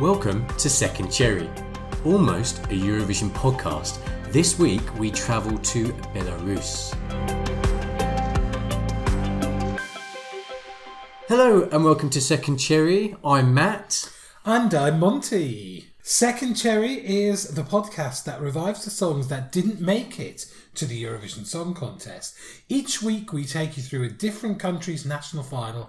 Welcome to Second Cherry, almost a Eurovision podcast. This week we travel to Belarus. Hello and welcome to Second Cherry. I'm Matt. And I'm Monty. Second Cherry is the podcast that revives the songs that didn't make it to the Eurovision Song Contest. Each week we take you through a different country's national final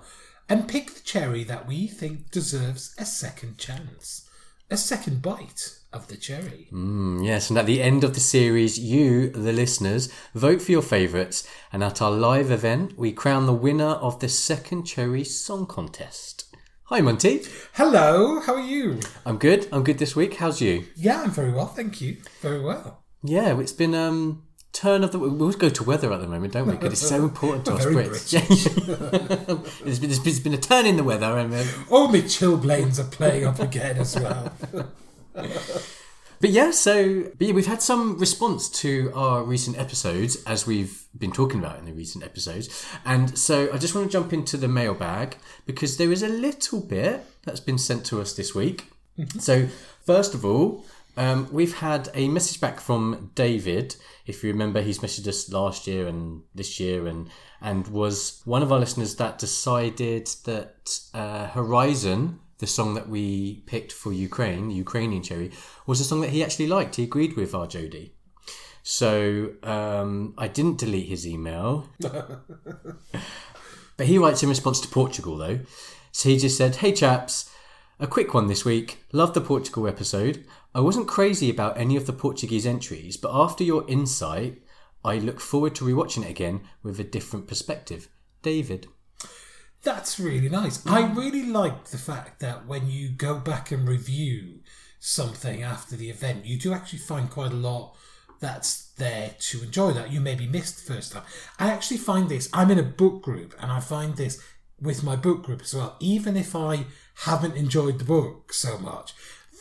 and pick the cherry that we think deserves a second chance, a second bite of the cherry. Mm, yes, and at the end of the series, you, the listeners, vote for your favourites, and at our live event, we crown the winner of the Second Cherry Song Contest. Hi, Monty. Hello, how are you? I'm good. I'm good this week. How's you? Yeah, I'm very well, thank you. Very well. Yeah, it's been um turn of the. We always go to weather at the moment, don't we? Because it's so important to us Brits. there's, been, there's been a turn in the weather, and all Only Chilblains are playing up again as well. But yeah, so but yeah, we've had some response to our recent episodes, as we've been talking about in the recent episodes. And so I just want to jump into the mailbag because there is a little bit that's been sent to us this week. So, first of all, um, we've had a message back from David. If you remember, he's messaged us last year and this year, and and was one of our listeners that decided that uh, Horizon, the song that we picked for Ukraine, Ukrainian Cherry, was a song that he actually liked. He agreed with our Jody. So um, I didn't delete his email. But he writes in response to Portugal, though. So he just said, Hey chaps, a quick one this week. Love the Portugal episode. I wasn't crazy about any of the Portuguese entries, but after your insight, I look forward to rewatching it again with a different perspective. David. That's really nice. I really like the fact that when you go back and review something after the event, you do actually find quite a lot that's there to enjoy that you maybe missed the first time. I actually find this, I'm in a book group and I find this with my book group as well. Even if I haven't enjoyed the book so much,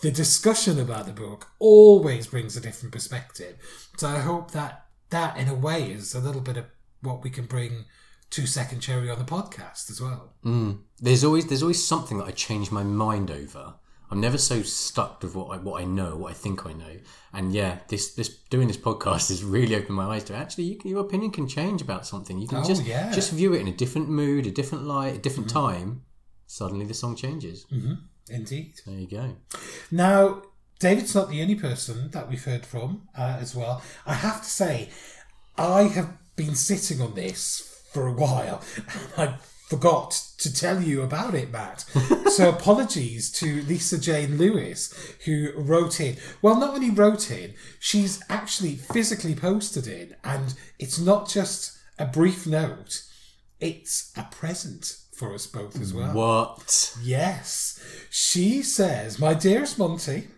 the discussion about the book always brings a different perspective. So I hope that that in a way is a little bit of what we can bring to Second Cherry on the podcast as well. Mm. There's always there's always something that I change my mind over. I'm never so stuck with what I what I know, what I think I know. And yeah, this this doing this podcast has really opened my eyes to actually you can, your opinion can change about something. You can Oh, just yeah. just view it in a different mood, a different light, a different mm-hmm. time. Suddenly the song changes. Mm-hmm. Indeed. There you go. Now, David's not the only person that we've heard from uh, as well. I have to say, I have been sitting on this for a while and I forgot to tell you about it, Matt. so apologies to Lisa Jane Lewis, who wrote in. Well, not only wrote in, she's actually physically posted in, and it's not just a brief note, it's a present for us both as well. What? Yes. She says, My dearest Monty,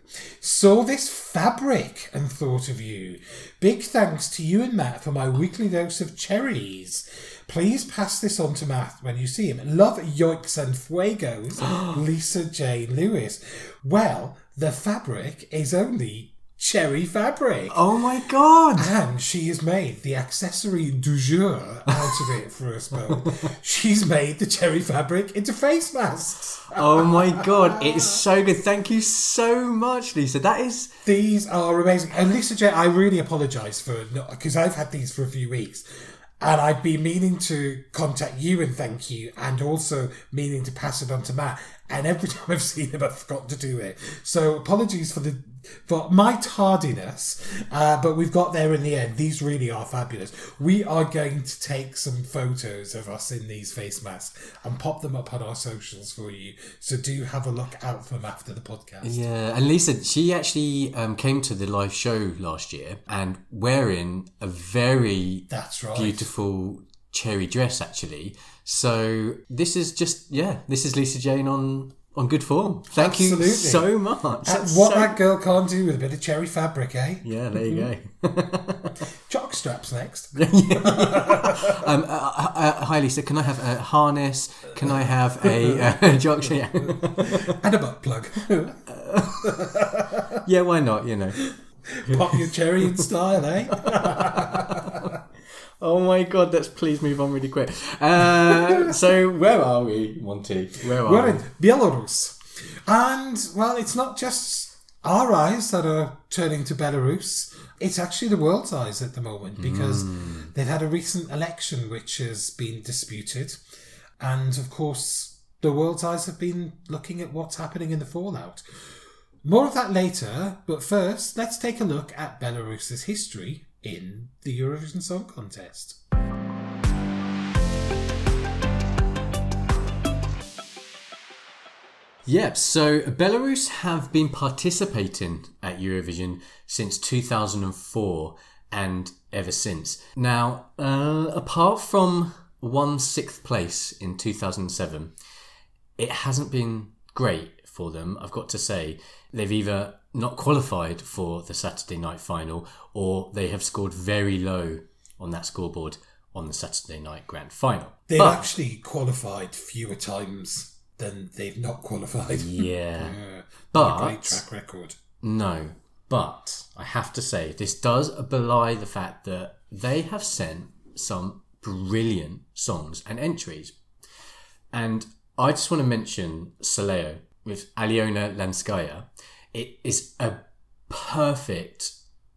saw this fabric and thought of you. Big thanks to you and Matt for my weekly dose of cherries. Please pass this on to Matt when you see him. Love yoiks and fuegos, Lisa Jane Lewis. Well, the fabric is only cherry fabric. Oh my god! And she has made the accessory du jour out of it for us both. She's made the cherry fabric into face masks. Oh my god! It's so good. Thank you so much, Lisa. That is These are amazing. And Lisa J, I really apologise for not, because I've had these for a few weeks. And I've been meaning to contact you and thank you, and also meaning to pass it on to Matt. And every time I've seen him, I've forgotten to do it. So apologies for the for my tardiness, uh, but we've got there in the end. These really are fabulous. We are going to take some photos of us in these face masks and pop them up on our socials for you. So do have a look out for them after the podcast. Yeah, and Lisa, she actually um, came to the live show last year and wearing a very That's right. beautiful cherry dress, actually. So this is just yeah, this is Lisa Jane on on good form. Thank you so much. That's what so- that girl can't do with a bit of cherry fabric, eh? yeah, there you go. Jock straps next. um, uh, uh, uh, hi Lisa, can I have a harness? Can I have a uh, jock? Yeah. and a butt plug. yeah, why not? You know. Pop your cherry in style, eh? Oh my god, let's please move on really quick. Uh, so where are we, Monty? Where are We're we? in Belarus. And, well, it's not just our eyes that are turning to Belarus. It's actually the world's eyes at the moment because they've had a recent election which has been disputed. And, of course, the world's eyes have been looking at what's happening in the fallout. More of that later, but first, let's take a look at Belarus's history in the Eurovision Song Contest. Yep, so Belarus have been participating at Eurovision since 2004 and ever since. Now, uh, apart from one sixth place in 2007, it hasn't been great for them, I've got to say. They've either not qualified for the Saturday night final or they have scored very low on that scoreboard on the Saturday night grand final. They've But- actually qualified fewer times than they've not qualified. yeah. Yeah, But- great track record. No, but I have to say, this does belie the fact that they have sent some brilliant songs and entries. And I just want to mention Soleo with Aliona Lanskaya. It is a perfect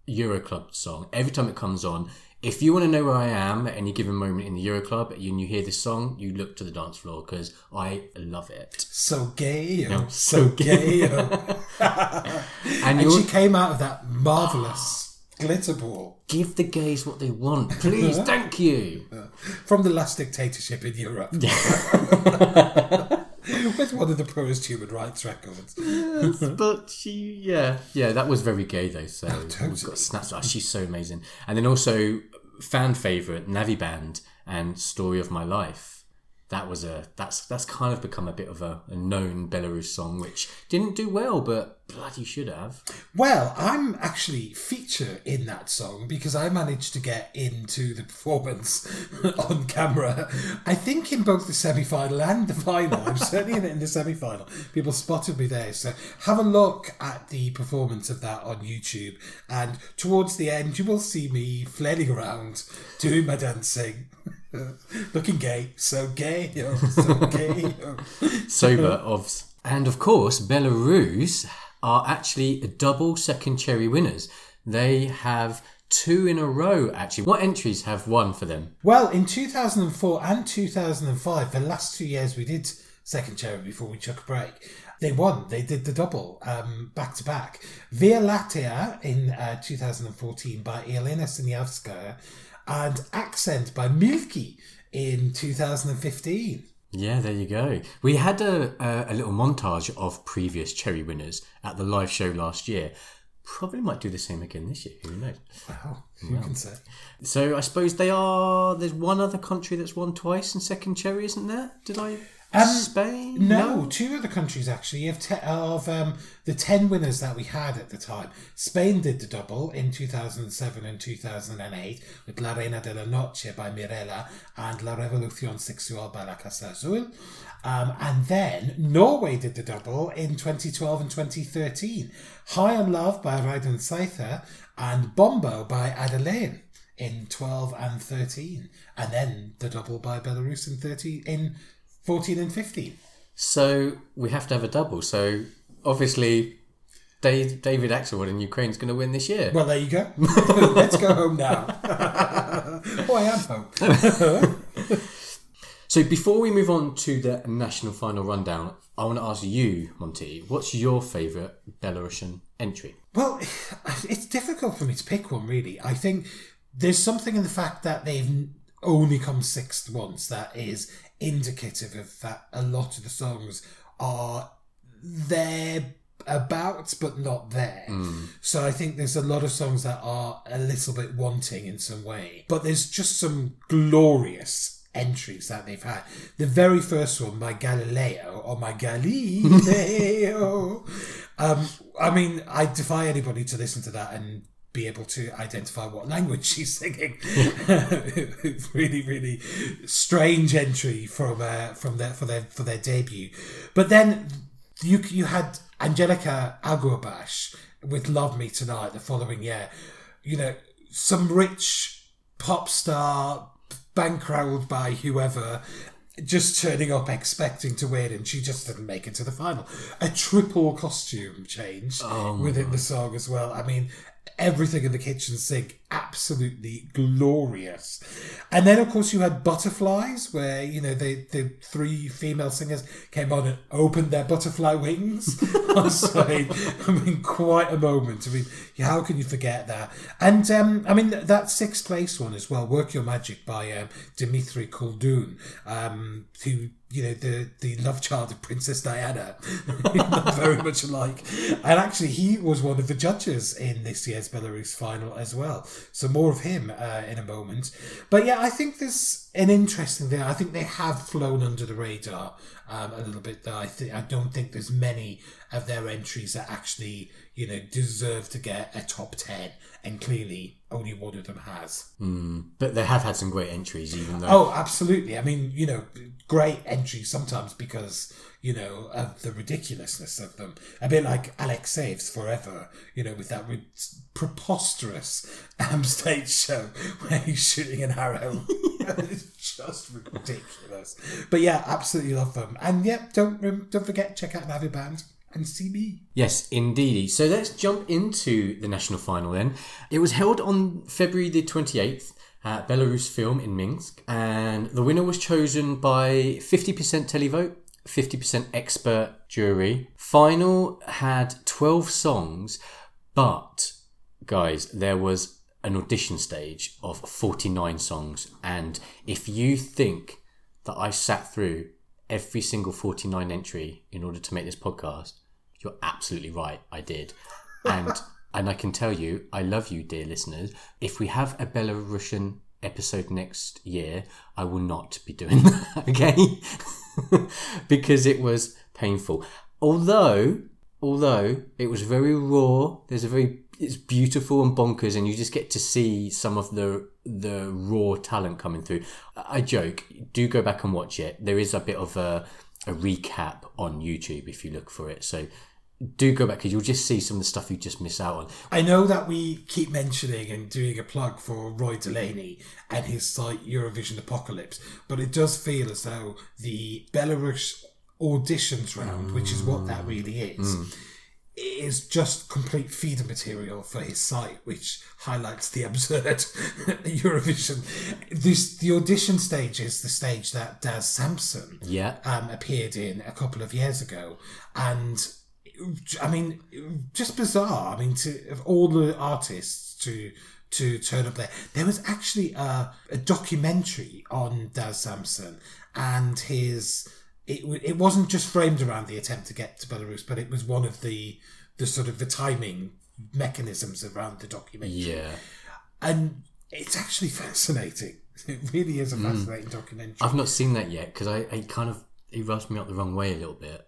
Euroclub song. Every time it comes on, if you want to know where I am at any given moment in the Euroclub and you hear this song, you look to the dance floor because I love it. So gay, so so gay. And, and you she came out of that marvelous glitter ball give the gays what they want, please. thank you. from the last dictatorship in Europe. With one of the poorest human rights records. but she, yeah, yeah, that was very gay though. So oh, we've got snaps. Oh, she's so amazing. And then also fan favorite Navi Band and Story of My Life. That was a that's that's kind of become a bit of a, a known Belarus song, which didn't do well, but bloody should have. Well, I'm actually feature in that song because I managed to get into the performance on camera. I think in both the semi final and the final. I'm certainly in it in the semi final. People spotted me there. So have a look at the performance of that on YouTube. And towards the end, you will see me flailing around doing my dancing. Looking gay, so gay, oh, so gay. oh. sober of and of course belarus are actually double second cherry winners they have two in a row actually what entries have won for them Well, in 2004 and 2005, the last two years we did Second Cherry before we took a break, they won. They did the double um, back to back. Via Latia in uh, 2014 by Elena Siniavskaya and Accent by Milky in 2015. yeah there you go we had a, a, a little montage of previous cherry winners at the live show last year probably might do the same again this year who knows Wow, who can say? so i suppose they are there's one other country that's won twice in second cherry isn't there did i spain Um, No, two other countries actually. Of, te- of um, the 10 winners that we had at the time, Spain did the double in 2007 and 2008 with La Reina de la Noche by Mirela and La Revolución Sexual by La Casa Azul. Um, and then Norway did the double in 2012 and 2013. High on Love by Reidun Sæther and Bombo by Adelén in 12 and 13. And then the double by Belarus in 13 in 14 and 15. So we have to have a double. So obviously, Dave, David Axelrod in Ukraine is going to win this year. Well, there you go. Let's go home now. oh, I am home. So before we move on to the national final rundown, I want to ask you, Monty, what's your favourite Belarusian entry? Well, it's difficult for me to pick one, really. I think there's something in the fact that they've only come sixth once that is indicative of that a lot of the songs are there about but not there. So I think there's a lot of songs that are a little bit wanting in some way. But there's just some glorious entries that they've had. The very first one, my Galileo or my Galileo. um, I mean, I defy anybody to listen to that and be able to identify what language she's singing. really, really strange entry from uh, from their for their for their debut. But then you you had Angelica Agurbash with "Love Me Tonight" the following year. You know, some rich pop star bankrolled by whoever just turning up expecting to win, and she just didn't make it to the final. A triple costume change within the song as well. I mean, everything in the kitchen sink absolutely glorious. And then, of course, you had Butterflies, where you know the the three female singers came on and opened their butterfly wings stage. I mean, quite a moment. I mean, how can you forget that? And um, I mean that sixth place one as well, "Work Your Magic" by um, Dimitri Koldun, um, who you know the the love child of Princess Diana, very much alike. And actually, he was one of the judges in this year's Belarus final as well. So more of him uh, in a moment. But yeah, I think there's an interesting thing. I think they have flown under the radar um, a little bit. Though I think I don't think there's many of their entries that actually you know deserve to get a top ten, and clearly only one of them has. But they have had some great entries, even though. Oh, absolutely. I mean, you know, great entries sometimes because, you know, of the ridiculousness of them. A bit like Alekseev Forever, you know, with that ri- preposterous um, stage show where he's shooting an arrow. it's just ridiculous. But yeah, absolutely love them. And yeah, don't don't forget, check out Navi Band and me. Yes, indeed. So let's jump into the national final then. It was held on February the 28th at Belarus Film in Minsk, and the winner was chosen by 50% televote, 50% expert jury. Final had 12 songs, but guys, there was an audition stage of 49 songs, and if you think that I sat through every single 49 entry in order to make this podcast, you're absolutely right. I did. And and I can tell you, I love you, dear listeners. If we have a Belarusian episode next year, I will not be doing that, okay? because it was painful. Although although it was very raw, there's a very it's beautiful and bonkers and you just get to see some of the the raw talent coming through. I joke, do go back and watch it. There is a bit of a a recap on YouTube if you look for it. So do go back because you'll just see some of the stuff you just miss out on. I know that we keep mentioning and doing a plug for Roy Delaney and his site Eurovision Apocalypse, but it does feel as though the Belarus auditions round, which is what that really is, is just complete feeder material for his site, which highlights the absurd Eurovision. This the audition stage is the stage that Daz Sampson Yeah. um, appeared in a couple of years ago, and I mean, just bizarre. I mean, to of all the artists to to turn up there, there was actually a, a documentary on Daz Sampson and his. It, it wasn't just framed around the attempt to get to Belarus, but it was one of the the sort of the timing mechanisms around the documentary Yeah. and it's actually fascinating. It really is a hmm. fascinating documentary. I've not seen that yet because I, I kind of it rubs me up the wrong way a little bit.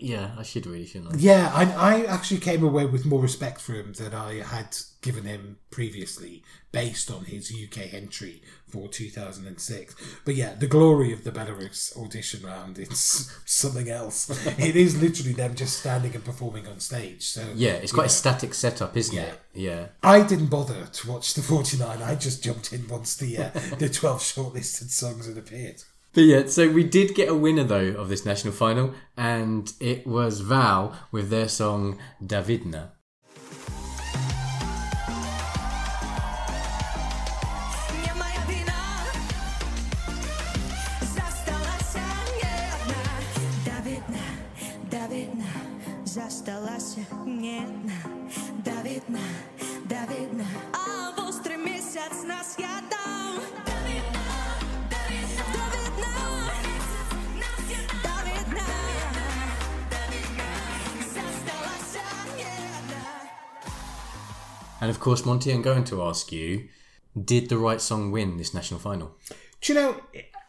Yeah, I should really, shouldn't I? yeah, I, I actually came away with more respect for him than I had given him previously, based on his UK entry for 2006. But yeah, the glory of the Belarus audition round, it's something else. it is literally them just standing and performing on stage. So Yeah, it's quite a static setup, isn't Yeah. it? Yeah. I didn't bother to watch the 49. I just jumped in once the uh, the 12 shortlisted songs had appeared. But yeah, so we did get a winner though of this national final, and it was Val with their song Davidna. And of course, Monty, I'm going to ask you: Did the right song win this national final? Do you know,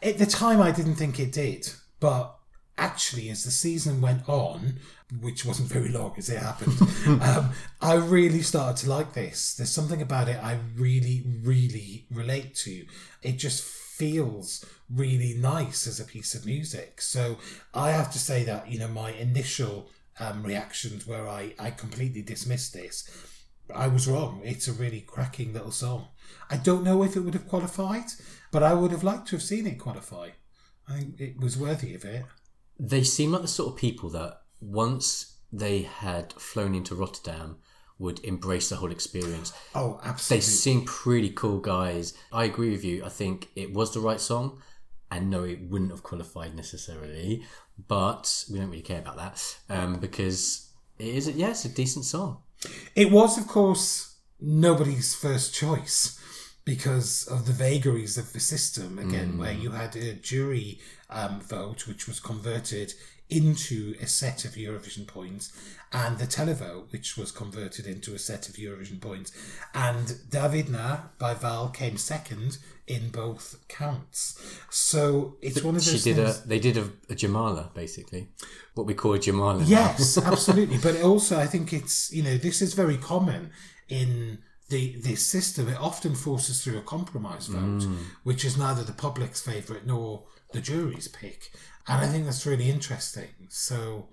at the time I didn't think it did, but actually, as the season went on, which wasn't very long as it happened, um, I really started to like this. There's something about it I really, really relate to. It just feels really nice as a piece of music. So I have to say that, you know, my initial um, reactions where I, I completely dismissed this. I was wrong. It's a really cracking little song. I don't know if it would have qualified, but I would have liked to have seen it qualify. I think it was worthy of it. They seem like the sort of people that once they had flown into Rotterdam would embrace the whole experience. Oh, absolutely. They seem pretty cool guys. I agree with you. I think it was the right song. And no, it wouldn't have qualified necessarily, but we don't really care about that um, because it is, yeah, it's a decent song. It was, of course, nobody's first choice because of the vagaries of the system, again, where you had a jury um, vote which was converted into a set of Eurovision points, and the televote, which was converted into a set of Eurovision points. And Davidna by Val came second in both counts. So it's one of She those did things. a, they did a, a Jamala, basically. What we call a Jamala. Yes, absolutely. But also, I think it's you know this is very common in the this system. It often forces through a compromise vote, hmm. which is neither the public's favourite nor the jury's pick, and I think that's really interesting. So.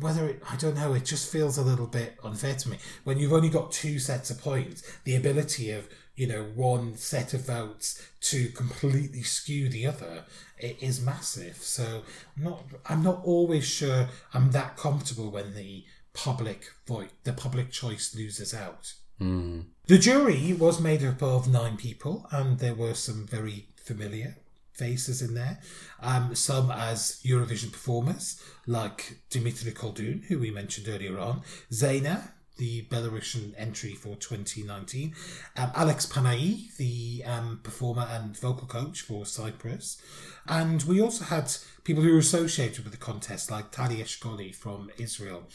Whether it, I don't know, it just feels a little bit unfair to me. When you've only got two sets of points, the ability of, you know, one set of votes to completely skew the other it is massive. So I'm not I'm not always sure I'm that comfortable when the public vote the public choice loses out. Hmm. The jury was made up of nine people, and there were some very familiar faces in there. Um, some as Eurovision performers, like Dimitri Koldun, who we mentioned earlier on, Zena, the Belarusian entry for 2019, um, Alex Panayi, the um, performer and vocal coach for Cyprus, and we also had people who were associated with the contest, like Talia Shkoli from Israel,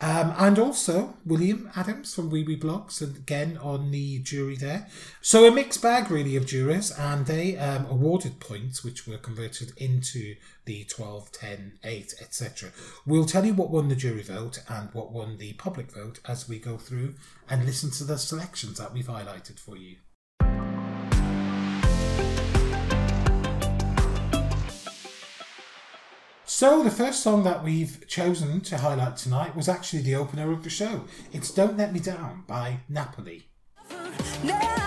um, and also William Adams from Wiwibloggs, and again on the jury there. So a mixed bag really of jurors, and they um, awarded points which were converted into the 12, 10, 8, etc. We'll tell you what won the jury vote and what won the public vote as we go through and listen to the selections that we've highlighted for you. So, the first song that we've chosen to highlight tonight was actually the opener of the show. It's Don't Let Me Down by Napoli. Now,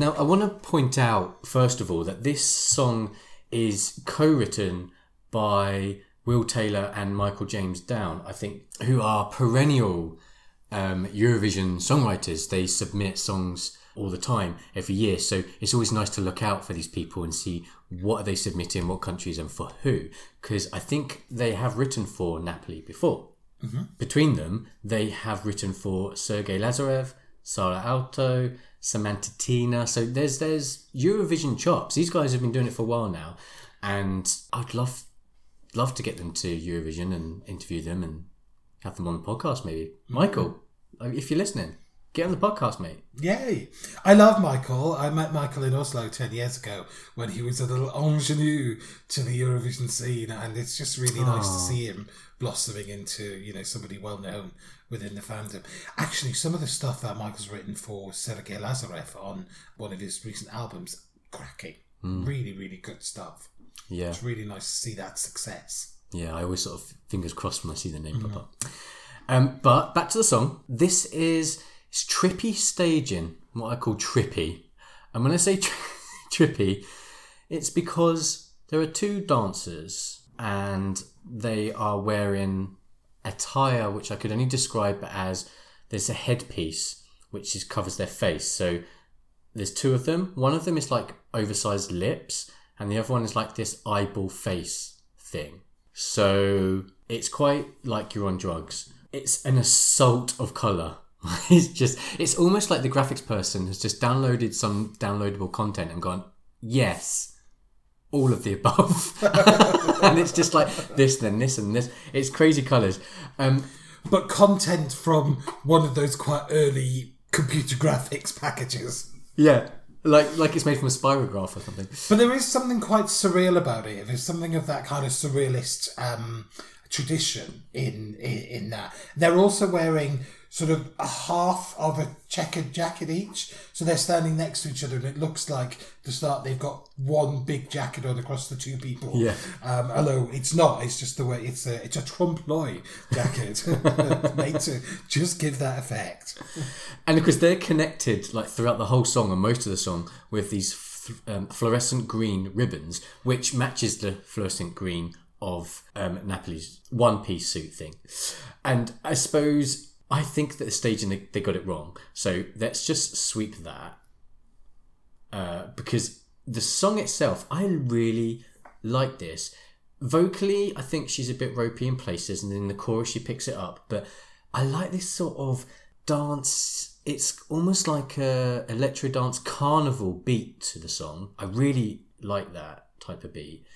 Now, I want to point out, first of all, that this song is co written by Will Taylor and Michael James Down, I think, who are perennial um, Eurovision songwriters. They submit songs all the time, every year. So it's always nice to look out for these people and see what are they submitting, what countries, and for who. Because I think they have written for Napoli before. Between them, they have written for Sergei Lazarev, Saara Aalto, Samantha Tina. So there's there's Eurovision chops. These guys have been doing it for a while now, and I'd love love to get them to Eurovision and interview them and have them on the podcast. Maybe mm-hmm. Michael, if you're listening, get on the podcast, mate. Yay! I love Michael. I met Michael in Oslo 10 years ago when he was a little ingenue to the Eurovision scene, and it's just really nice to see him blossoming into, you know, somebody well known within the fandom. Actually, some of the stuff that Michael's written for Sergei Lazarev on one of his recent albums, cracking. Really, really good stuff. Yeah, It's really nice to see that success. yeah. I always sort of fingers crossed when I see the name pop up. Um, but back to the song. This is it's trippy staging, what I call trippy. And when I say tri- trippy, it's because there are two dancers and they are wearing attire which I could only describe as there's a headpiece which is covers their face. So there's two of them. One of them is like oversized lips, and the other one is like this eyeball face thing. So it's quite like you're on drugs. It's an assault of color. it's just, it's almost like the graphics person has just downloaded some downloadable content and gone, yes, all of the above. and it's just like this, then this, and this. It's crazy colors. Um, But content from one of those quite early computer graphics packages. Yeah, like like it's made from a spirograph or something. But there is something quite surreal about it. There's something of that kind of surrealist um, tradition in, in in that. They're also wearing sort of a half of a checkered jacket each, so they're standing next to each other, and it looks like to start they've got one big jacket on across the two people. Yeah. Um, although it's not, it's just the way it's a it's a trompe l'oeil jacket made to just give that effect. And because they're connected like throughout the whole song and most of the song with these f- um, fluorescent green ribbons, which matches the fluorescent green of um, Napoli's one piece suit thing. And I suppose I think that the staging they, they got it wrong. So let's just sweep that uh, because the song itself, I really like this. Vocally, I think she's a bit ropey in places, and in the chorus she picks it up. But I like this sort of dance. It's almost like a electro dance carnival beat to the song. I really like that type of beat.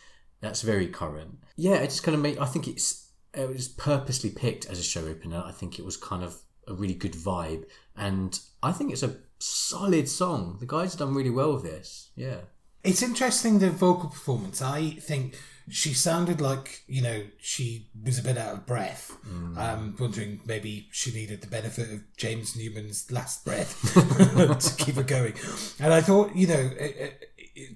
That's very current. Yeah, it just kind of made. I think it's it was purposely picked as a show opener. I think it was kind of a really good vibe, and I think it's a solid song. The guys have done really well with this. Yeah. It's interesting the vocal performance. I think she sounded like you know she was a bit out of breath. I'm wondering maybe she needed the benefit of James Newman's last breath to keep her going. And I thought you know. It, it,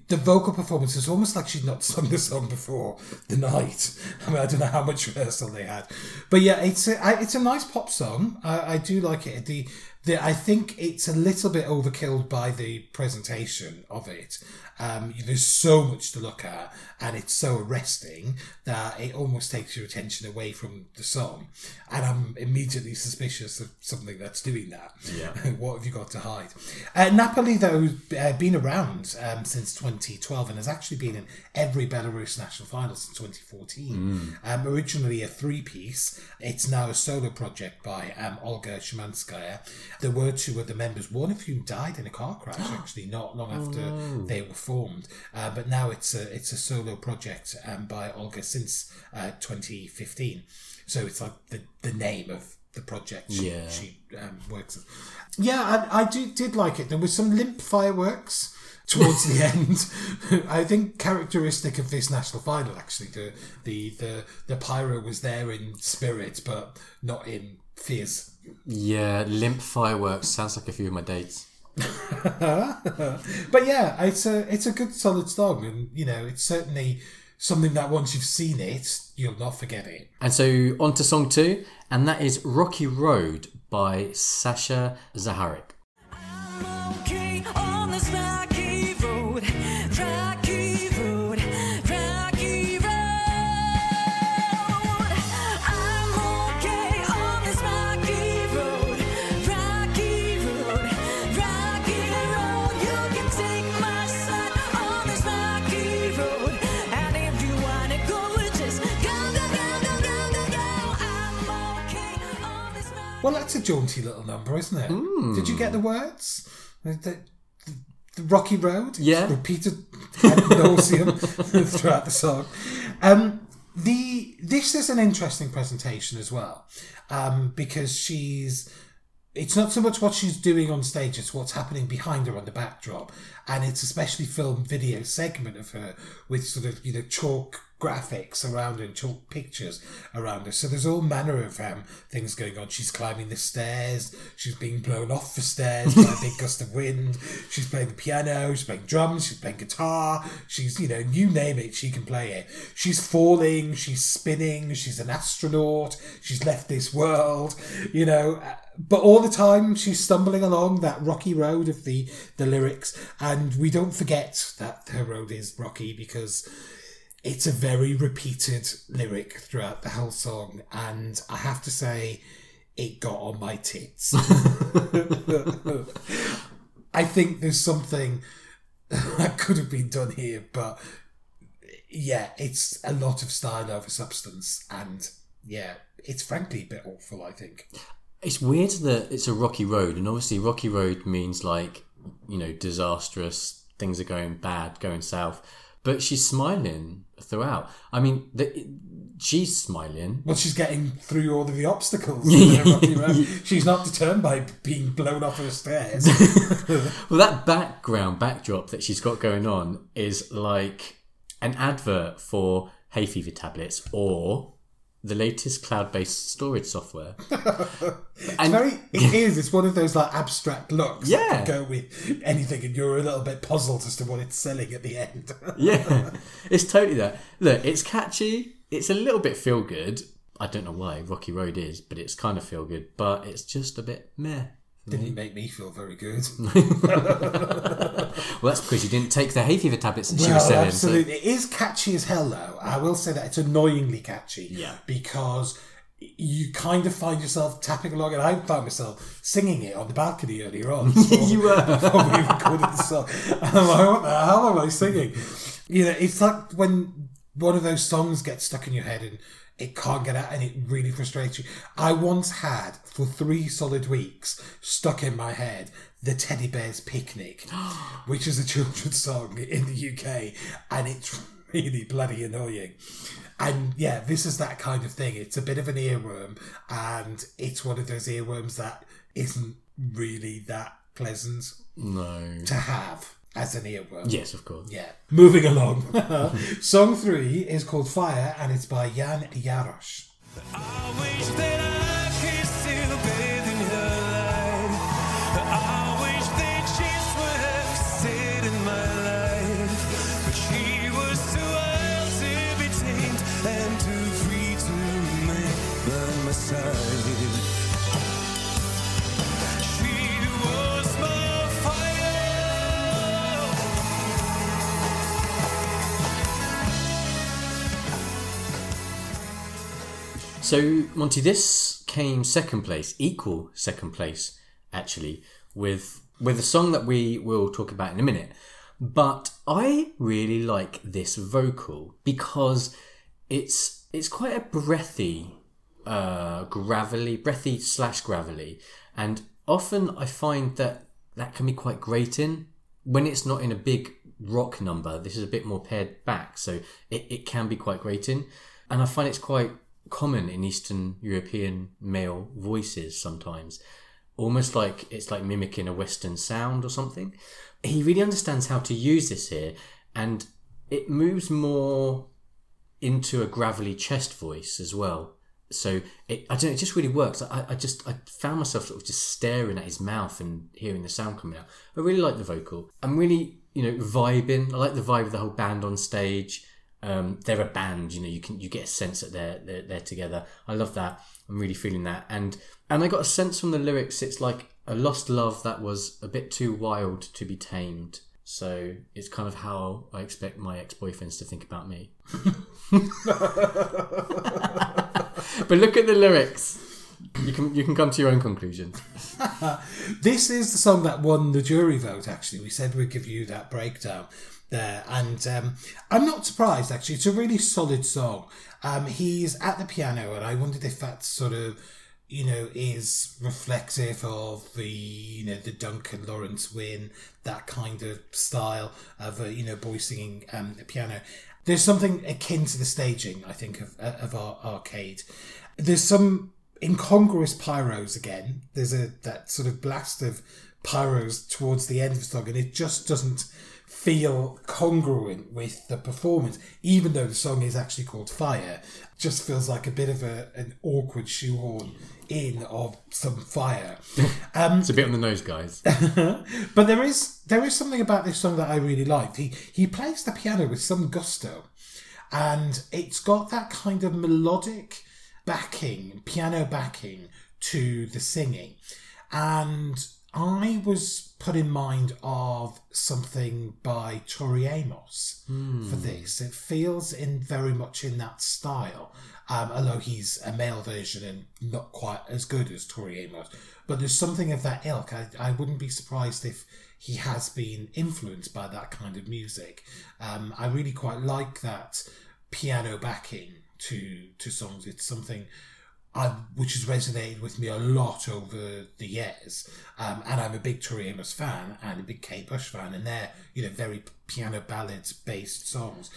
the vocal performance is almost like she'd not sung the song before the night. I mean, I don't know how much rehearsal they had, but yeah, it's a it's a nice pop song. I, I do like it. The the I think it's a little bit overkilled by the presentation of it. Um, there's so much to look at, and it's so arresting that it almost takes your attention away from the song. And I'm immediately suspicious of something that's doing that. Yeah. what have you got to hide? Uh, Napoli, though, uh, been around um, since 2012 and has actually been in every Belarus national final since 2014. Um, originally a three piece, it's now a solo project by um, Olga Shumanskaya. There were two other members, one of whom died in a car crash, actually, not long after they were formed. Uh, but now it's a, it's a solo project um, by Olga since uh, 2015. So it's like the, the name of the project she, Yeah. she um, works with. Yeah, I, I do, did like it. There was some limp fireworks towards the end. I think characteristic of this national final, actually, the the the, the pyro was there in spirit, but not in fizz. Yeah, limp fireworks sounds like a few of my dates. But yeah, it's a it's a good solid song, and you know, it's certainly something that once you've seen it, you'll not forget it. And so on to song two, and that is Rocky Road by Sasha Zaharik. Well, that's a jaunty little number, isn't it? Did you get the words? The, the, the Rocky Road? Yeah. Repeated ad nauseum throughout the song. Um, the this is an interesting presentation as well, um, because she's it's not so much what she's doing on stage, it's what's happening behind her on the backdrop. And it's a specially filmed video segment of her with sort of, you know, chalk graphics around and chalk pictures around her. So there's all manner of um, things going on. She's climbing the stairs, she's being blown off the stairs by a big gust of wind, she's playing the piano, she's playing drums, she's playing guitar, she's, you know, you name it, she can play it. She's falling, she's spinning, she's an astronaut, she's left this world, you know. But all the time she's stumbling along that rocky road of the the lyrics. And we don't forget that her road is rocky because it's a very repeated lyric throughout the whole song and i have to say it got on my tits i think there's something that could have been done here but yeah it's a lot of style over substance and yeah it's frankly a bit awful i think It's weird that it's a rocky road, and obviously, rocky road means like, you know, disastrous, things are going bad, going south. But she's smiling throughout. I mean, the, she's smiling. Well, she's getting through all of the obstacles. that are rocky road. she's not deterred by being blown off her stairs. Well, that background backdrop that she's got going on is like an advert for hay fever tablets or the latest cloud-based storage software. It's very, it is. It's one of those like abstract looks. Yeah. can go with anything, and you're a little bit puzzled as to what it's selling at the end. yeah, it's totally that. Look, it's catchy. It's a little bit feel good. I don't know why Rocky Road is, but it's kind of feel good. But it's just a bit meh. Didn't mm. make me feel very good. Well, that's because you didn't take the hay fever tablets that she was Well, selling. so- absolutely. It is catchy as hell, though. I will say that it's annoyingly catchy. Yeah. Because you kind of find yourself tapping along, and I found myself singing it on the balcony earlier on. You were. Before we recorded the song. And I'm like, what the hell am I singing? You know, it's like when one of those songs gets stuck in your head and it can't get out and it really frustrates you. I once had, for three solid weeks, stuck in my head the Teddy Bear's Picnic, which is a children's song in the UK, and it's really bloody annoying. And yeah, this is that kind of thing. It's a bit of an earworm, and it's one of those earworms that isn't really that pleasant no. to have as an earworm. Yes, of course. Yeah. Moving along. Song three is called Fire, and it's by Jan Jarosz. So, Monty, this came second place, equal second place, actually, with with a song that we will talk about in a minute. But I really like this vocal because it's it's quite a breathy, uh, gravelly, breathy slash gravelly, and often I find that that can be quite grating when it's not in a big rock number. This is a bit more pared back, so it, it can be quite grating, and I find it's quite common in Eastern European male voices sometimes. Almost like it's like mimicking a Western sound or something. He really understands how to use this here, and it moves more into a gravelly chest voice as well. So it, I don't know, it just really works. I, I just I found myself sort of just staring at his mouth and hearing the sound coming out. I really like the vocal. I'm really you know vibing. I like the vibe of the whole band on stage. Um, they're a band, you know. You can you get a sense that they're, they're they're together. I love that. I'm really feeling that, and and I got a sense from the lyrics. It's like a lost love that was a bit too wild to be tamed. So it's kind of how I expect my ex boyfriends to think about me. but look at the lyrics. You can you can come to your own conclusions. This is the song that won the jury vote, actually. We said we'd give you that breakdown there. And um, I'm not surprised, actually. It's a really solid song. Um, he's at the piano, and I wondered if that sort of, you know, is reflective of the, you know, the Duncan Lawrence win, that kind of style of, a, you know, boy singing um, the piano. There's something akin to the staging, I think, of, of our arcade. There's some incongruous pyros again. There's a that sort of blast of pyros towards the end of the song, and it just doesn't feel congruent with the performance, even though the song is actually called Fire. It just feels like a bit of a, an awkward shoehorn in of some fire. Um, It's a bit on the nose, guys. but there is there is something about this song that I really liked. He he plays the piano with some gusto, and it's got that kind of melodic backing, piano backing to the singing, and I was put in mind of something by Tori Amos for this. It feels in very much in that style, um, although he's a male version and not quite as good as Tori Amos. But there's something of that ilk. I, I wouldn't be surprised if he has been influenced by that kind of music. Um, I really quite like that piano backing to to songs. It's something I, which has resonated with me a lot over the years. Um, and I'm a big Tori Amos fan and a big Kate Bush fan, and they're you know very piano ballads based songs.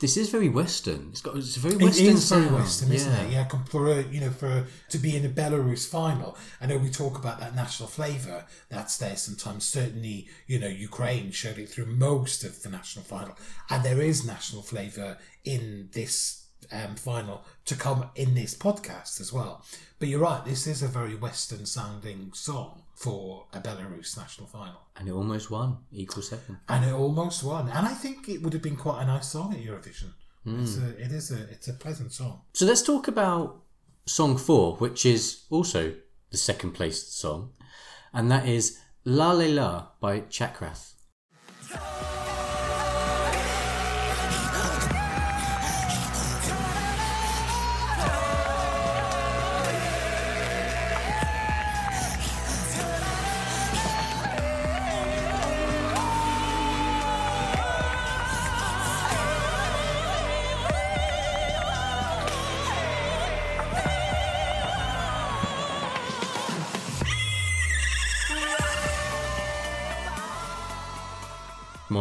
This is very Western. It's got it's a very It Western is very sound. Western, isn't yeah. it? Yeah, for a, you know, for to be in a Belarus final. I know we talk about that national flavour that's there sometimes. Certainly, you know, Ukraine showed it through most of the national final, and there is national flavour in this um, final to come in this podcast as well. But you're right, this is a very Western sounding song for a Belarus national final. And it almost won. Equal second. And it almost won. And I think it would have been quite a nice song at Eurovision. It's a, it is a it's a pleasant song. So let's talk about song four, which is also the second placed song, and that is La Le La by Chakrath.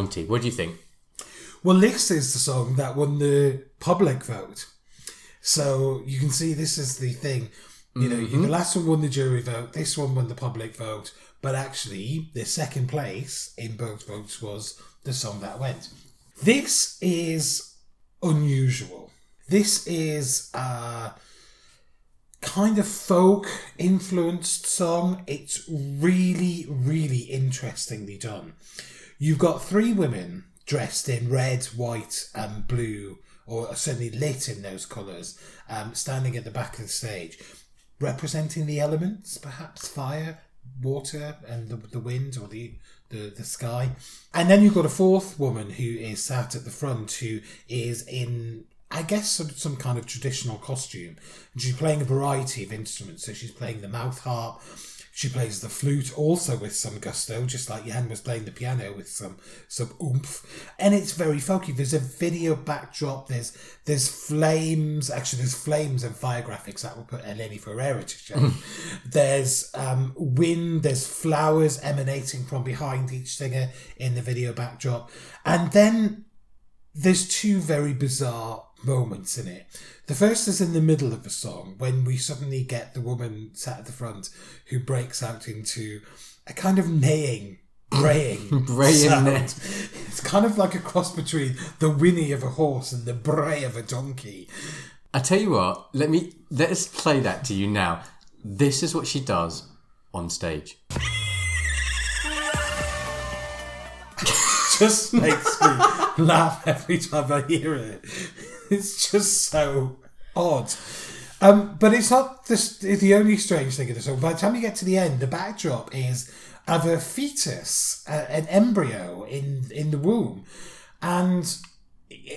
Monty, what do you think? Well, this is the song that won the public vote. So you can see this is the thing. You know, mm-hmm. the last one won the jury vote, this one won the public vote, but actually, the second place in both votes was the song that went. This is unusual. This is a kind of folk influenced song. It's really, really interestingly done. You've got three women dressed in red, white, and blue, or certainly lit in those colours, um, standing at the back of the stage, representing the elements, perhaps fire, water, and the, the wind, or the, the, the sky. And then you've got a fourth woman who is sat at the front who is in I guess some, some kind of traditional costume. And she's playing a variety of instruments. So she's playing the mouth harp, she plays the flute also with some gusto, just like Jan was playing the piano with some some oomph. And it's very folky. There's a video backdrop. There's there's flames. Actually, there's flames and fire graphics that will put Eleni Foureira to shame. there's um, wind. There's flowers emanating from behind each singer in the video backdrop, and then there's two very bizarre moments in it. The first is in the middle of the song when we suddenly get the woman sat at the front who breaks out into a kind of neighing, braying, Braying. It's kind of like a cross between the whinny of a horse and the bray of a donkey. I tell you what, let me let's play that to you now. This is what she does on stage. just makes me laugh every time I hear it. It's just so odd. Um, but it's not the, the only strange thing in the song. By the time you get to the end, the backdrop is of a fetus, uh, an embryo in in the womb, and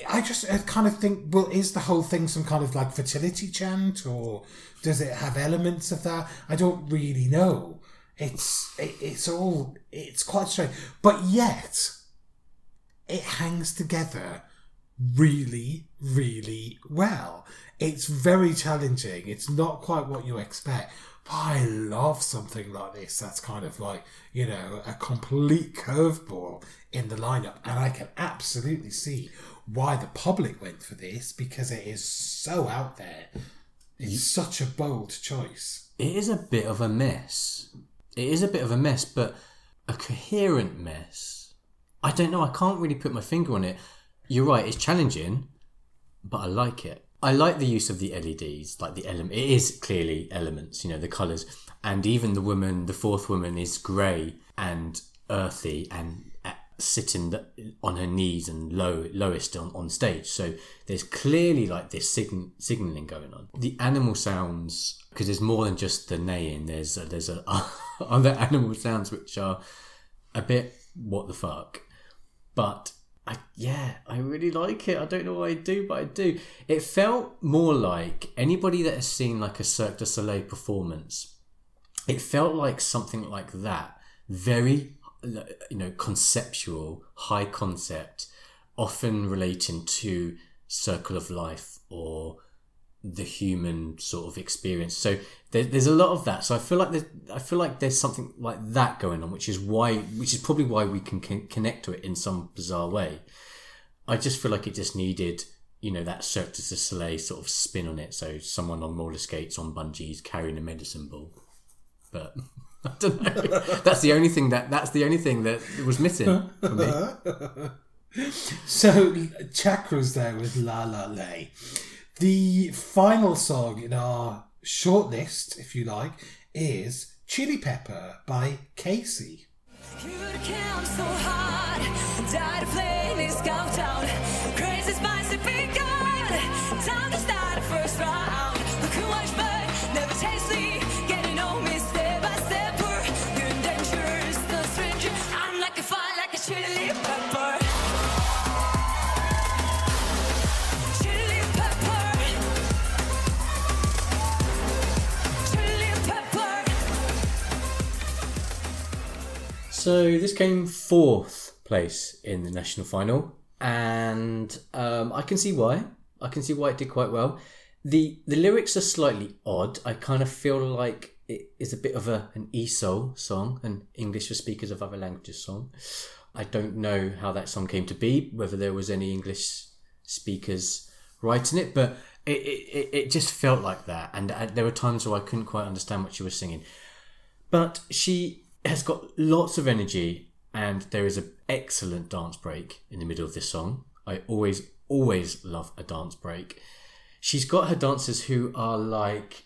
I just I kind of think, well, is the whole thing some kind of like fertility chant, or does it have elements of that? I don't really know. It's it, it's all it's quite strange, but yet it hangs together really, really well. It's very challenging. It's not quite what you expect. But I love something like this. That's kind of like, you know, a complete curveball in the lineup. And I can absolutely see why the public went for this because it is so out there. It's such a bold choice. It is a bit of a mess. It is a bit of a mess, but a coherent mess. I don't know. I can't really put my finger on it. You're right. It's challenging, but I like it. I like the use of the LEDs, like the element. It is clearly elements, you know, the colours, and even the woman, the fourth woman, is grey and earthy and uh, sitting on her knees and low, lowest on, on stage. So there's clearly like this sign, signaling going on. The animal sounds, because there's more than just the neighing. There's a, there's a, other animal sounds which are a bit what the fuck, but I yeah, I really like it. I don't know why I do, but I do. It felt more like anybody that has seen like a Cirque du Soleil performance. It felt like something like that, very you know conceptual, high concept, often relating to Circle of Life or the human sort of experience. So there, there's a lot of that. So I feel like there's, I feel like there's something like that going on, which is why, which is probably why we can con- connect to it in some bizarre way. I just feel like it just needed, you know, that Cirque du Soleil sort of spin on it. So someone on roller skates, on bungees, carrying a medicine ball. But I don't know. that's the only thing that that's the only thing that was missing for me. So Chakra's there with La La Lay. The final song in our shortlist, if you like, is Chili Pepper by Casey. So this came fourth place in the national final, and um, I can see why. I can see why it did quite well. the The lyrics are slightly odd. I kind of feel like it is a bit of a an ESOL song, an English for speakers of other languages song. I don't know how that song came to be, whether there was any English speakers writing it, but it, it, it- just felt like that. And there were times where I couldn't quite understand what she was singing. But she has got lots of energy, and there is an excellent dance break in the middle of this song. I always, always love a dance break. She's got her dancers who are like,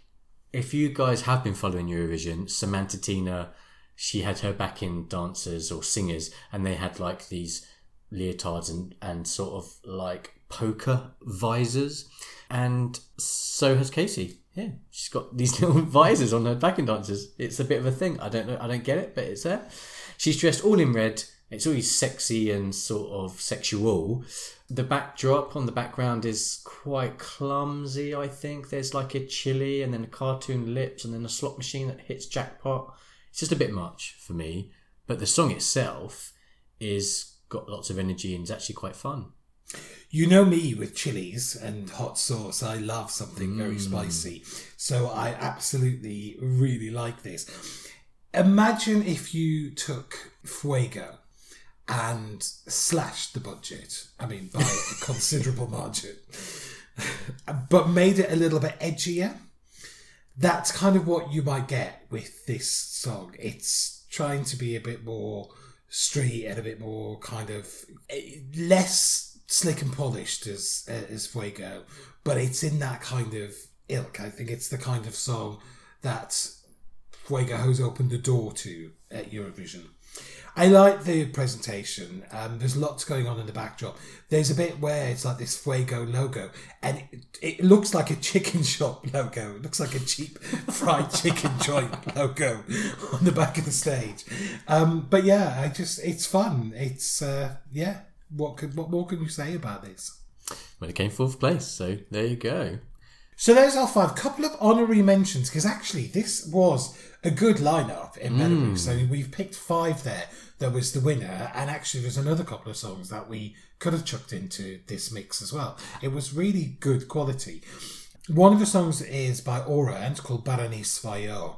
if you guys have been following Eurovision, Samanta Tina, she had her backing dancers or singers, and they had like these leotards and, and sort of like poker visors. And so has Casey. Yeah, she's got these little visors on her backing dancers. It's a bit of a thing. I don't know. I don't get it, but it's there. She's dressed all in red. It's always sexy and sort of sexual. The backdrop on the background is quite clumsy. I think there's like a chili and then a cartoon lips and then a slot machine that hits jackpot. It's just a bit much for me. But the song itself is got lots of energy and is actually quite fun. You know me with chilies and hot sauce. I love something very spicy. So I absolutely really like this. Imagine if you took Fuego and slashed the budget. I mean, by a considerable margin, but made it a little bit edgier. That's kind of what you might get with this song. It's trying to be a bit more street and a bit more kind of eh, less slick and polished as as Fuego, but it's in that kind of ilk. I think it's the kind of song that Fuego has opened the door to at Eurovision. I like the presentation. Um, there's lots going on in the backdrop. There's a bit where it's like this Fuego logo, and it, it looks like a chicken shop logo. It looks like a cheap fried chicken joint logo on the back of the stage. Um, but yeah, I just it's fun. It's uh, yeah. What could what more can you say about this? Well, it came fourth place, so there you go. So there's our five. Couple of honorary mentions because actually this was a good lineup in hmm. Belarus. So we've picked five there. That was the winner, and actually there's another couple of songs that we could have chucked into this mix as well. It was really good quality. One of the songs is by Aura and it's called Barani Svayo.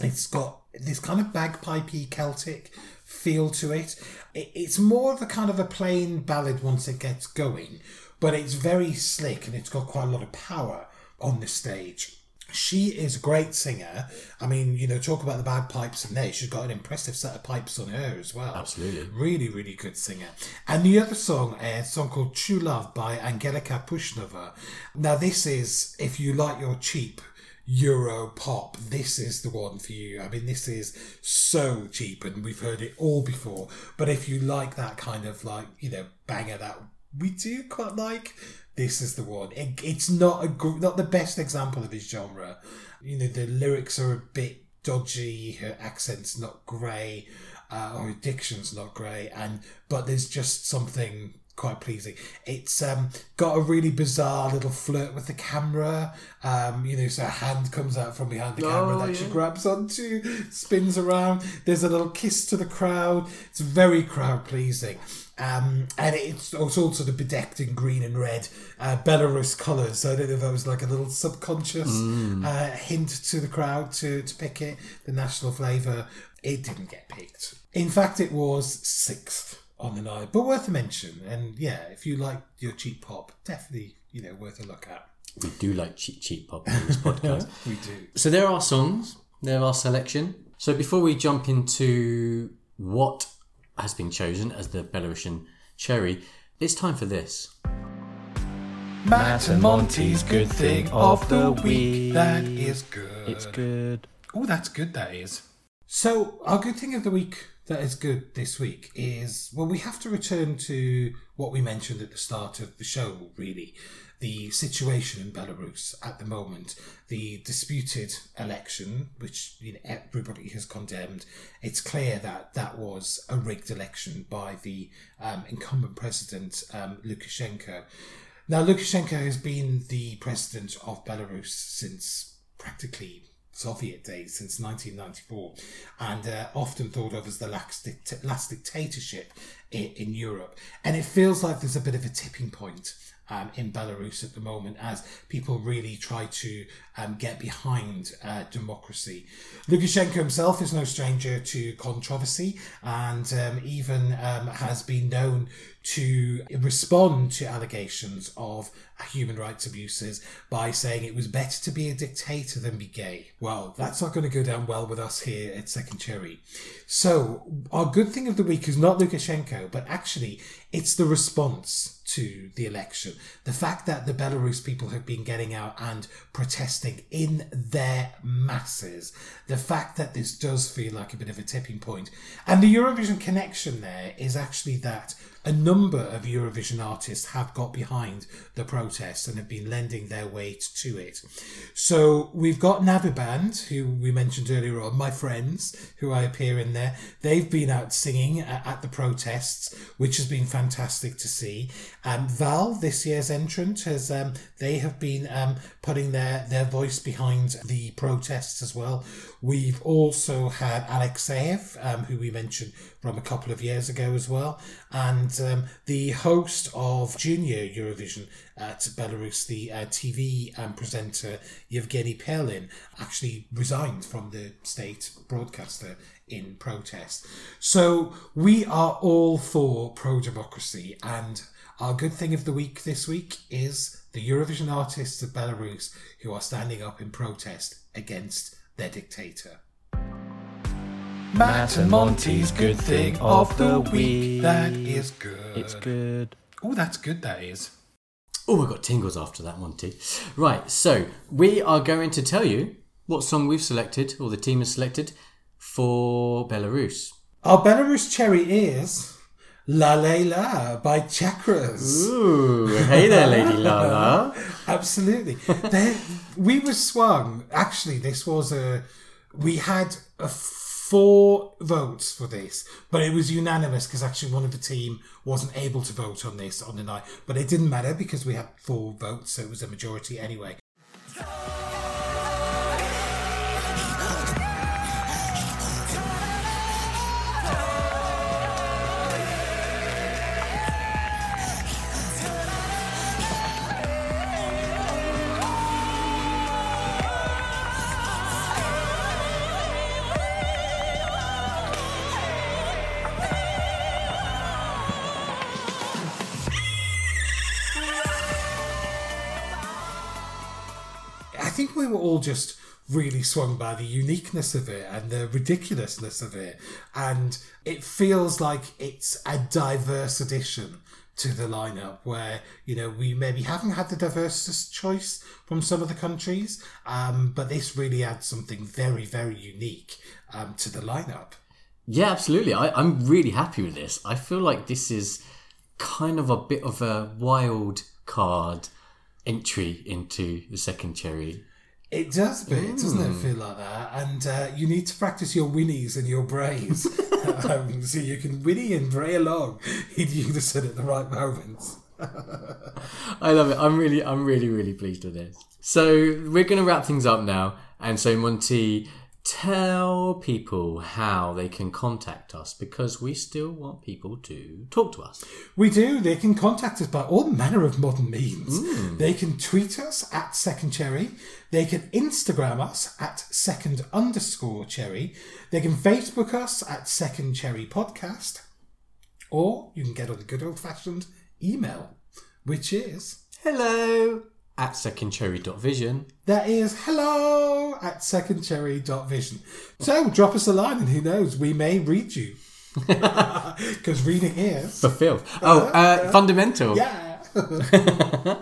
It's got this kind of bagpipey Celtic feel to it. It- It's more of a kind of a plain ballad once it gets going, but it's very slick and it's got quite a lot of power on the stage. She is a great singer. I mean, you know, talk about the bagpipes in there. She's got an impressive set of pipes on her as well. Absolutely. Really, really good singer. And the other song, uh, a song called True Love by Angelika Pushnova. Now, this is, if you like your cheap Euro pop, this is the one for you. I mean, this is so cheap and we've heard it all before. But if you like that kind of like, you know, banger that we do quite like, this is the one. It, it's not a not the best example of his genre. You know, the lyrics are a bit dodgy, her accent's not grey, uh, or her diction's not great, and but there's just something quite pleasing. It's um, got a really bizarre little flirt with the camera. Um, you know, so a hand comes out from behind the camera Oh, that she grabs onto, spins around. There's a little kiss to the crowd. It's very crowd pleasing. Um, and it's, it's all sort of bedecked in green and red uh, Belarus colours. So I don't know if that was like a little subconscious uh, hint to the crowd to, to pick it, the national flavour. It didn't get picked. In fact, it was sixth on the night, but worth a mention. And yeah, if you like your cheap pop, definitely you know worth a look at. We do like cheap, cheap pop on this podcast. We do. So there are songs, there are selection. So before we jump into what has been chosen as the Belarusian cherry, it's time for this. Matt and Monty's good thing of the week. That is good. It's good. Oh, that's good. That is. So our good thing of the week that is good this week is well, we have to return to what we mentioned at the start of the show. Really, the situation in Belarus at the moment, the disputed election, which you know, everybody has condemned. It's clear that that was a rigged election by the um, incumbent president um, Lukashenko. Now, Lukashenko has been the president of Belarus since practically Soviet days, since 1994, and uh, often thought of as the last, last dictatorship in, in Europe. And it feels like there's a bit of a tipping point. Um, in Belarus at the moment, as people really try to um, get behind uh, democracy. Lukashenko himself is no stranger to controversy and um, even um, has been known to respond to allegations of human rights abuses by saying it was better to be a dictator than be gay. Well, that's not going to go down well with us here at Second Cherry. So, our good thing of the week is not Lukashenko, but actually it's the response to the election. The fact that the Belarus people have been getting out and protesting in their masses. The fact that this does feel like a bit of a tipping point. And the Eurovision connection there is actually that a number of Eurovision artists have got behind the protest and have been lending their weight to it. So we've got Naviband, who we mentioned earlier on, my friends, who I appear in there. They've been out singing at the protests, which has been fantastic to see. Um, Val, this year's entrant, has um, they have been um, putting their their voice behind the protests as well. We've also had Alekseev, um, who we mentioned from a couple of years ago as well, and um, the host of Junior Eurovision at Belarus, the uh, TV um, presenter Yevgeny Perlin, actually resigned from the state broadcaster in protest. So we are all for pro democracy, and our good thing of the week this week is the Eurovision artists of Belarus who are standing up in protest against their dictator. Matt and Monty's good thing of the week. That is good. It's good. Oh, that's good. That is. Oh, I got tingles after that Monty. Right, so we are going to tell you what song we've selected, or the team has selected, for Belarus. Our Belarus cherry is La La La by Chakras. Ooh, hey there, Lady Lala. Absolutely. there, we were swung. Actually, this was a. We had a four votes for this, but it was unanimous because actually one of the team wasn't able to vote on this on the night. But it didn't matter because we had four votes, so it was a majority anyway. Just really swung by the uniqueness of it and the ridiculousness of it. And it feels like it's a diverse addition to the lineup where, you know, we maybe haven't had the diversest choice from some of the countries, um, but this really adds something very, very unique um, to the lineup. Yeah, absolutely. I, I'm really happy with this. I feel like this is kind of a bit of a wild card entry into the second cherry. It does a bit, doesn't Hmm. it feel like that? And uh, you need to practice your whinnies and your brays um, so you can whinny and bray along You in unison at the right moments. I love it. I'm really, I'm really, really pleased with this. So we're going to wrap things up now. And so Monty, tell people how they can contact us because we still want people to talk to us. We do. They can contact us by all manner of modern means. Hmm. They can tweet us at Second Cherry. They can Instagram us at Second underscore Cherry. They can Facebook us at Second Cherry Podcast. Or you can get on the good old fashioned email, which is Hello at secondcherry.vision. that is hello at secondcherry.vision. So drop us a line and who knows, we may read you. Because reading is. Fulfilled. Oh, uh, fundamental. Yeah.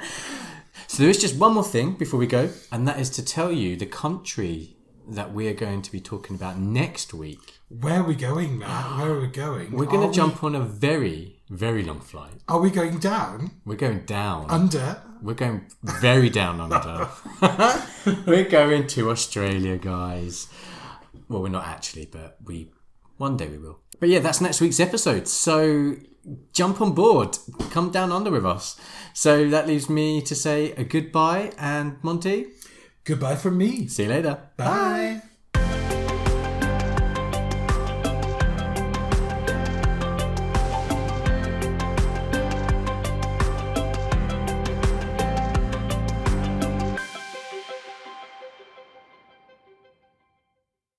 So there is just one more thing before we go, and that is to tell you the country that we are going to be talking about next week. Where are we going, Matt? Where are we going? We're going to we- jump on a very, very long flight. Are we going down? We're going down. Under? We're going very down under. we're going to Australia, guys. Well, we're not actually, but we one day we will. But yeah, that's next week's episode. So jump on board, come down under with us. So that leaves me to say a goodbye and Monty, Goodbye from me. see you later. Bye.